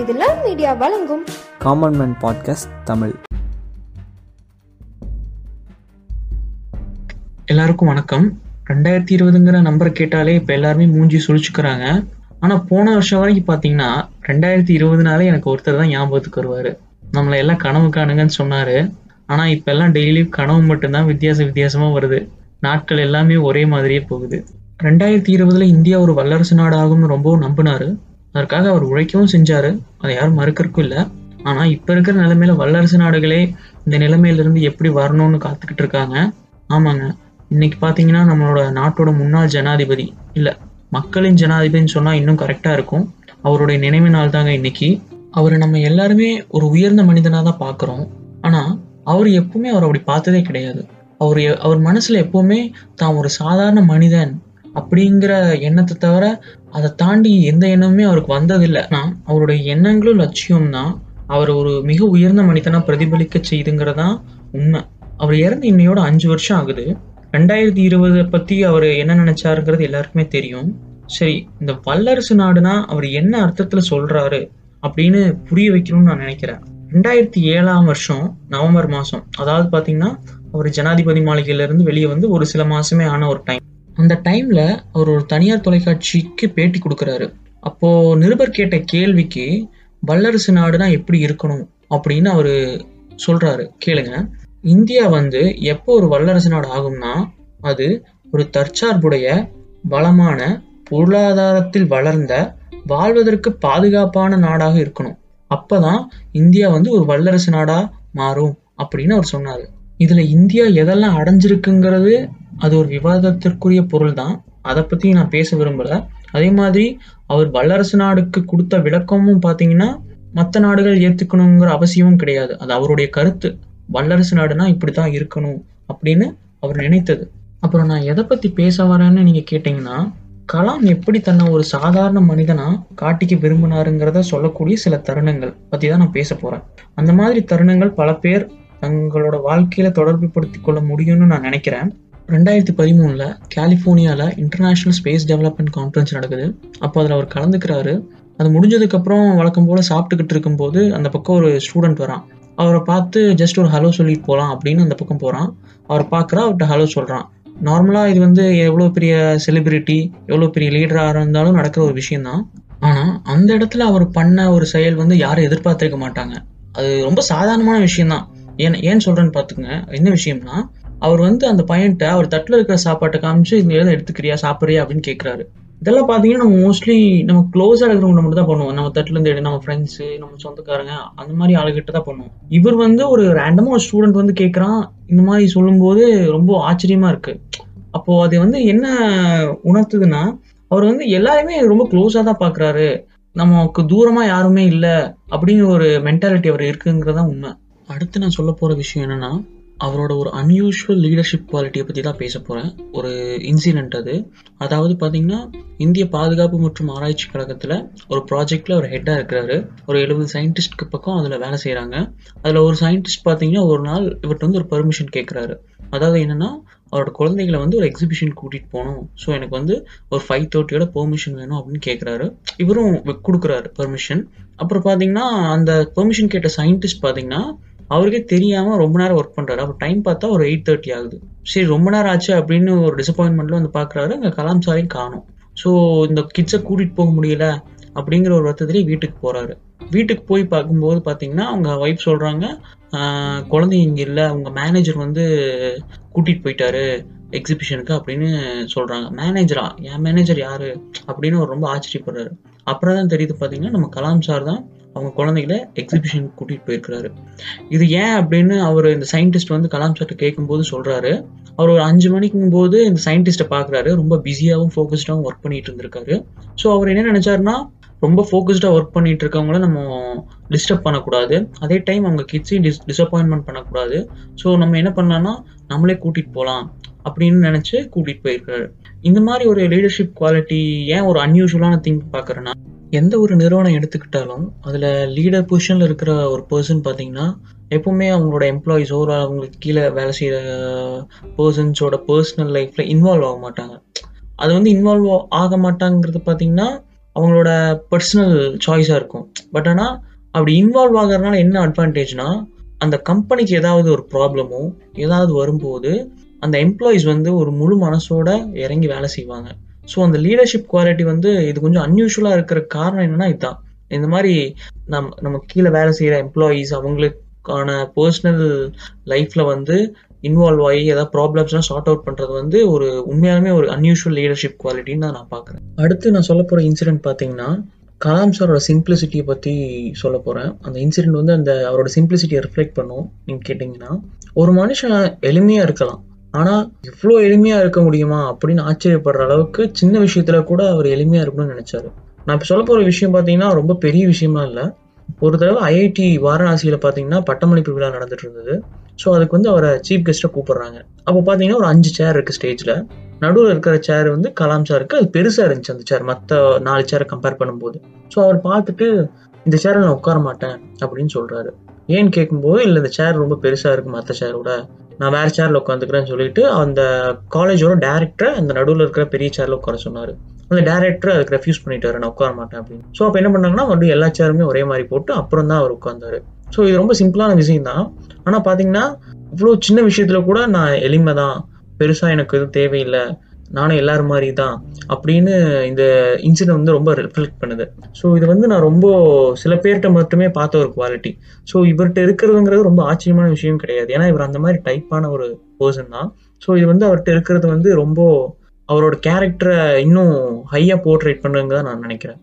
இது love media வழங்கும். Common man podcast Tamil. எல்லாருக்கும் வணக்கம். ரெண்டாயிரத்தி இருபதுங்கிற நம்பர் கேட்டாலே இப்போ எல்லாருமே மூஞ்சி சுழிச்சுக்கிறாங்க. ஆனால் போன வருஷம் வரைக்கும் பார்த்தீங்கன்னா ரெண்டாயிரத்தி இருபதுனாலே எனக்கு ஒருத்தர் தான் ஞாபகத்துக்கு வருவார். நம்மளை எல்லாம் கனவு காணுங்கன்னு சொன்னார். ஆனால் இப்போ எல்லாம் டெய்லி கனவு மட்டும்தான் வித்தியாச வித்தியாசமாக வருது. நாட்கள் எல்லாமே ஒரே மாதிரியே போகுது. ரெண்டாயிரத்தி இருபதுல இந்தியா ஒரு வல்லரசு நாடு ஆகும்னு ரொம்பவும் நம்பினாரு. அதற்காக அவர் உழைக்கவும் செஞ்சாரு. அதை யாரும் மறுக்கறக்கும் இல்லை. ஆனா இப்ப இருக்கிற நிலைமையில வல்லரசு நாடுகளே இந்த நிலைமையிலிருந்து எப்படி வரணும்னு காத்துக்கிட்டு இருக்காங்க. ஆமாங்க. இன்னைக்கு பாத்தீங்கன்னா நம்மளோட நாட்டோட முன்னாள் ஜனாதிபதி இல்ல மக்களின் ஜனாதிபதின்னு சொன்னா இன்னும் கரெக்டா இருக்கும். அவருடைய நினைவு நாள் தாங்க இன்னைக்கு. அவரை நம்ம எல்லாருமே ஒரு உயர்ந்த மனிதனா தான் பாக்குறோம். ஆனா அவர் எப்பவுமே அவர் அப்படி பார்த்ததே கிடையாது. அவர் எ- அவர் மனசுல எப்பவுமே தான் ஒரு சாதாரண மனிதன் அப்படிங்கிற எண்ணத்தை தவிர அதை தாண்டி எந்த எண்ணமுமே அவருக்கு வந்ததில்லை. நான் அவருடைய எண்ணங்களும் லட்சியம் தான் அவர் ஒரு மிக உயர்ந்த மனிதனாக பிரதிபலிக்க செய்துங்கிறதான் உண்மை. அவர் இறந்து இன்னையோட அஞ்சு வருஷம் ஆகுது. ரெண்டாயிரத்தி இருபதை பற்றி அவர் என்ன நினைச்சாருங்கிறது எல்லாருக்குமே தெரியும். சரி இந்த வல்லரசு நாடுனா அவர் என்ன அர்த்தத்தில் சொல்கிறாரு அப்படின்னு புரிய வைக்கணும்னு நான் நினைக்கிறேன். ரெண்டாயிரத்தி ஏழாம் வருஷம் நவம்பர் மாதம் அதாவது பார்த்தீங்கன்னா அவர் ஜனாதிபதி மாளிகையிலேருந்து வெளியே வந்து ஒரு சில மாசமே ஆன ஒரு டைம் அந்த டைம்ல அவர் ஒரு தனியார் தொலைக்காட்சிக்கு பேட்டி கொடுக்குறாரு. அப்போ நிருபர் கேட்ட கேள்விக்கு வல்லரசு நாடுனா எப்படி இருக்கணும் அப்படின்னு அவரு சொல்றாரு. கேளுங்க. இந்தியா வந்து எப்போ ஒரு வல்லரசு நாடு ஆகும்னா அது ஒரு தற்சார்புடைய வளமான பொருளாதாரத்தில் வளர்ந்த வாழ்வதற்கு பாதுகாப்பான நாடாக இருக்கணும். அப்பதான் இந்தியா வந்து ஒரு வல்லரசு நாடா மாறும் அப்படின்னு அவர் சொன்னாரு. இதுல இந்தியா எதெல்லாம் அடைஞ்சிருக்குங்கிறது அது ஒரு விவாதத்திற்குரிய பொருள் தான் அதை பற்றி நான் பேச விரும்பலை. அதே மாதிரி அவர் வல்லரசு நாடுக்கு கொடுத்த விளக்கமும் பார்த்தீங்கன்னா மற்ற நாடுகள் ஏற்றுக்கணுங்கிற அவசியமும் கிடையாது. அது அவருடைய கருத்து. வல்லரசு நாடுனா இப்படித்தான் இருக்கணும் அப்படின்னு அவர் நினைத்தது. அப்புறம் நான் எதை பற்றி பேச வரேன்னு நீங்கள் கேட்டிங்கன்னா கலாம் எப்படி தன்னை ஒரு சாதாரண மனிதனா காட்டிக்க விரும்பினாருங்கிறத சொல்லக்கூடிய சில தருணங்கள் பற்றி தான் நான் பேச போகிறேன் அந்த மாதிரி தருணங்கள் பல பேர் தங்களோட வாழ்க்கையில தொடர்பு படுத்தி கொள்ள முடியும்னு நான் நினைக்கிறேன். ரெண்டாயிரத்தி பதிமூணில் கலிஃபோர்னியாவில் இன்டர்நேஷனல் ஸ்பேஸ் டெவலப்மெண்ட் கான்ஃபரன்ஸ் நடக்குது. அப்போ அதில் அவர் கலந்துக்கிறாரு. அது முடிஞ்சதுக்கப்புறம் வழக்கம் போல் சாப்பிட்டுக்கிட்டு இருக்கும்போது அந்த பக்கம் ஒரு ஸ்டூடெண்ட் வரான். அவரை பார்த்து ஜஸ்ட் ஒரு ஹலோ சொல்லிட்டு போகலாம் அப்படின்னு அந்த பக்கம் போகிறான் அவரை பார்க்குறா அவர்கிட்ட ஹலோ சொல்கிறான் நார்மலாக இது வந்து எவ்வளோ பெரிய செலிபிரிட்டி எவ்வளோ பெரிய லீடராக இருந்தாலும் நடக்கிற ஒரு விஷயந்தான் ஆனால் அந்த இடத்துல அவர் பண்ண ஒரு செயல் வந்து யாரும் எதிர்பார்த்திருக்க மாட்டாங்க. அது ரொம்ப சாதாரணமான விஷயம்தான். ஏன் ஏன் சொல்கிறேன்னு பார்த்துக்கோங்க. என்ன விஷயம்னா அவர் வந்து அந்த பையன்ட்ட அவர் தட்டில் இருக்கிற சாப்பாட்டை காமிச்சு இந்த எதை எடுத்துக்கிறியா சாப்பிட்றியா? அப்படின்னு கேட்குறாரு இதெல்லாம் பார்த்தீங்கன்னா நம்ம மோஸ்ட்லி நம்ம க்ளோஸாக இருக்கிறவங்க மட்டும் தான் பண்ணுவோம். நம்ம தட்டில் இருந்து எடு நம்ம ஃப்ரெண்ட்ஸு நம்ம சொந்தக்காரங்க அந்த மாதிரி ஆளுகிட்ட தான் பண்ணுவோம். இவர் வந்து ஒரு ரேண்டமாக ஒரு ஸ்டூடெண்ட் வந்து கேட்குறான் இந்த மாதிரி சொல்லும்போது ரொம்ப ஆச்சரியமாக இருக்குது அப்போது அது வந்து என்ன உணர்த்துதுன்னா அவர் வந்து எல்லாருமே ரொம்ப க்ளோஸாக தான் பார்க்குறாரு நமக்கு தூரமாக யாருமே இல்லை அப்படிங்கிற ஒரு மென்டாலிட்டி அவர் இருக்குங்கிறதான் உண்மை. அடுத்து நான் சொல்ல போகிற விஷயம் என்னென்னா அவரோட ஒரு அன்யூஷுவல் லீடர்ஷிப் குவாலிட்டியை பற்றி தான் பேச போகிறேன் ஒரு இன்சிடென்ட் அது. அதாவது பார்த்தீங்கன்னா இந்திய பாதுகாப்பு மற்றும் ஆராய்ச்சி கழகத்தில் ஒரு ப்ராஜெக்டில் ஒரு ஹெட்டாக இருக்கிறாரு. ஒரு எழுபது சயின்டிஸ்ட்க்கு பக்கம் அதில் வேலை செய்கிறாங்க அதில் ஒரு சயின்டிஸ்ட் பார்த்தீங்கன்னா ஒரு நாள் இவர்கிட்ட வந்து ஒரு பெர்மிஷன் கேட்குறாரு அதாவது என்னென்னா அவரோட குழந்தைகளை வந்து ஒரு எக்ஸிபிஷன் கூட்டிகிட்டு போகணும். ஸோ எனக்கு வந்து ஒரு ஃபைவ் தேர்ட்டியோட பெர்மிஷன் வேணும் அப்படின்னு கேட்குறாரு இவரும் கொடுக்குறாரு பெர்மிஷன் அப்புறம் பார்த்தீங்கன்னா அந்த பெர்மிஷன் கேட்ட சயின்டிஸ்ட் பார்த்தீங்கன்னா அவருக்கே தெரியாமல் ரொம்ப நேரம் ஒர்க் பண்ணுறாரு அப்போ டைம் பார்த்தா ஒரு எயிட் தேர்ட்டி ஆகுது. சரி ரொம்ப நேரம் ஆச்சு அப்படின்னு ஒரு டிசப்பாயின்மெண்ட்டில் வந்து பார்க்குறாரு. அங்கே கலாம் சாரையும் காணும். ஸோ இந்த கிட்ஸை கூட்டிகிட்டு போக முடியல அப்படிங்கிற ஒரு வருத்தத்துலேயே வீட்டுக்கு போகிறாரு வீட்டுக்கு போய் பார்க்கும்போது பார்த்தீங்கன்னா அவங்க ஒய்ஃப் சொல்கிறாங்க குழந்தைங்க குழந்தை இல்லை. அவங்க மேனேஜர் வந்து கூட்டிட்டு போயிட்டாரு எக்ஸிபிஷனுக்கு அப்படின்னு சொல்கிறாங்க மேனேஜரா என் மேனேஜர் யார்? அப்படின்னு அவர் ரொம்ப ஆச்சரியப்படுறாரு. அப்புறம் தான் தெரியுது பார்த்தீங்கன்னா நம்ம கலாம் சார் தான் அவங்க குழந்தைகளை எக்ஸிபிஷன் கூட்டிகிட்டு போயிருக்கிறாரு. இது ஏன் அப்படின்னு அவர் இந்த சயின்டிஸ்ட் வந்து கலாம் சார்ட்ட கேட்கும்போது சொல்கிறாரு அவர் ஒரு அஞ்சு மணிக்கும் போது இந்த சயின்டிஸ்ட்டை பார்க்குறாரு. ரொம்ப பிஸியாகவும் ஃபோக்கஸ்டாகவும் ஒர்க் பண்ணிட்டு இருந்திருக்காரு. ஸோ அவர் என்ன நினச்சாருன்னா ரொம்ப ஃபோக்கஸ்டாக ஒர்க் பண்ணிட்டு இருக்கவங்கள நம்ம டிஸ்டர்ப் பண்ணக்கூடாது. அதே டைம் அவங்க கிட்ஸையும் டிஸ் டிசப்பாயின்மெண்ட் பண்ணக்கூடாது. ஸோ நம்ம என்ன பண்ணலாம்னா நம்மளே கூட்டிகிட்டு போகலாம் அப்படின்னு நினச்சி கூட்டிகிட்டு போயிருக்காரு. இந்த மாதிரி ஒரு லீடர்ஷிப் குவாலிட்டி ஏன் ஒரு அன்யூஷுவலான திங் பார்க்குறேன்னா எந்த ஒரு நிறுவனம் எடுத்துக்கிட்டாலும் அதில் லீடர் பொசிஷனில் இருக்கிற ஒரு பர்சன் பார்த்தீங்கன்னா எப்பவுமே அவங்களோட எம்ப்ளாயிஸோ ஒரு அவங்களுக்கு கீழே வேலை செய்கிற பர்சன்ஸோட பர்சனல் லைஃப்பில் இன்வால்வ் ஆக மாட்டாங்க. அது வந்து இன்வால்வ் ஆக மாட்டாங்கிறது பார்த்தீங்கன்னா அவங்களோட பர்சனல் சாய்ஸாக இருக்கும். பட் ஆனால் அப்படி இன்வால்வ் ஆகிறதுனால என்ன அட்வான்டேஜ்னா அந்த கம்பெனிக்கு ஏதாவது ஒரு ப்ராப்ளமோ ஏதாவது வரும்போது அந்த எம்ப்ளாயீஸ் வந்து ஒரு முழு மனசோட இறங்கி வேலை செய்வாங்க. ஸோ அந்த லீடர்ஷிப் குவாலிட்டி வந்து இது கொஞ்சம் அன்யூஷுவலாக இருக்கிற காரணம் என்னன்னா இதுதான் இந்த மாதிரி நம் நம்ம கீழே வேலை செய்கிற எம்ப்ளாயீஸ் அவங்களுக்கான பர்சனல் லைஃப்பில் வந்து இன்வால்வ் ஆகி ஏதாவது ப்ராப்ளம்ஸ்லாம் சார்ட் அவுட் பண்ணுறது வந்து ஒரு உண்மையாலுமே ஒரு அன்யூஷுவல் லீடர்ஷிப் குவாலிட்டின்னு தான் நான் பார்க்குறேன். அடுத்து நான் சொல்ல போகிற இன்சிடென்ட் பார்த்தீங்கன்னா கலாம் சாரோட சிம்பிளிசிட்டியை பற்றி சொல்ல போகிறேன் அந்த இன்சிடென்ட் வந்து அந்த அவரோட சிம்பிளிசிட்டியை ரிஃப்ளெக்ட் பண்ணும். நீங்கள் கேட்டிங்கன்னா ஒரு மனுஷன் எளிமையாக இருக்கலாம். ஆனால் இவ்வளோ எளிமையாக இருக்க முடியுமா அப்படின்னு ஆச்சரியப்படுற அளவுக்கு சின்ன விஷயத்தில் கூட அவர் எளிமையாக இருக்கணும்னு நினச்சாரு. நான் இப்போ சொல்ல போகிற விஷயம் பார்த்தீங்கன்னா ரொம்ப பெரிய விஷயமா இல்லை. ஒரு தடவை ஐஐடி வாரணாசியில் பார்த்தீங்கன்னா பட்டமளிப்பு விழா நடந்துட்டு இருந்தது. ஸோ அதுக்கு வந்து அவரை சீஃப் கெஸ்ட்டை கூப்பிடுறாங்க. அப்போ பார்த்தீங்கன்னா ஒரு அஞ்சு சேர் இருக்குது ஸ்டேஜில் நடுவில் இருக்கிற சேர் வந்து கலாம் சாருக்கு அது பெருசாக இருந்துச்சு அந்த சேர் மற்ற நாலு சேரை கம்பேர் பண்ணும்போது. ஸோ அவர் பார்த்துட்டு இந்த சேரில் நான் உட்கார மாட்டேன் அப்படின்னு சொல்கிறாரு ஏன்னு கேட்கும்போது இல்லை இந்த சேர் ரொம்ப பெருசாக இருக்குது மற்ற சேரோட நான் வேறு சேரில் உட்காந்துக்கிறேன்னு சொல்லிட்டு அந்த காலேஜோட டேரக்டரை அந்த நடுவில் இருக்கிற பெரிய சேரில் உட்கார சொன்னார். அந்த டேரக்டர் அதுக்கு ரெஃப்யூஸ் பண்ணிட்டாரு நான் உட்கார மாட்டேன் அப்படின்னு. ஸோ அப்போ என்ன பண்ணாங்கன்னா மறுபடியும் எல்லா சேருமே ஒரே மாதிரி போட்டு அப்புறம் தான் அவர் உட்காந்தாரு ஸோ இது ரொம்ப சிம்பிளான விஷயம் தான். ஆனால் பார்த்தீங்கன்னா இவ்வளோ சின்ன விஷயத்தில் கூட நான் எளிமை தான் பெருசாக எனக்கு எதுவும் தேவையில்லை. நானும் எல்லாரும் மாதிரி தான் அப்படின்னு இந்த இன்சிடென்ட் வந்து ரொம்ப ரிஃப்ளெக்ட் பண்ணுது. ஸோ இது வந்து நான் ரொம்ப சில பேர்கிட்ட மட்டுமே பார்த்த ஒரு குவாலிட்டி ஸோ இவர்கிட்ட இருக்கிறதுங்கிறது ரொம்ப ஆச்சரியமான விஷயம் கிடையாது. ஏன்னா இவர் அந்த மாதிரி டைப்பான ஒரு பர்சன் தான். ஸோ இது வந்து அவர்கிட்ட இருக்கிறது வந்து ரொம்ப அவரோட கேரக்டரை இன்னும் ஹையாக போர்ட்ரேட் பண்ணுங்க நான் நினைக்கிறேன்.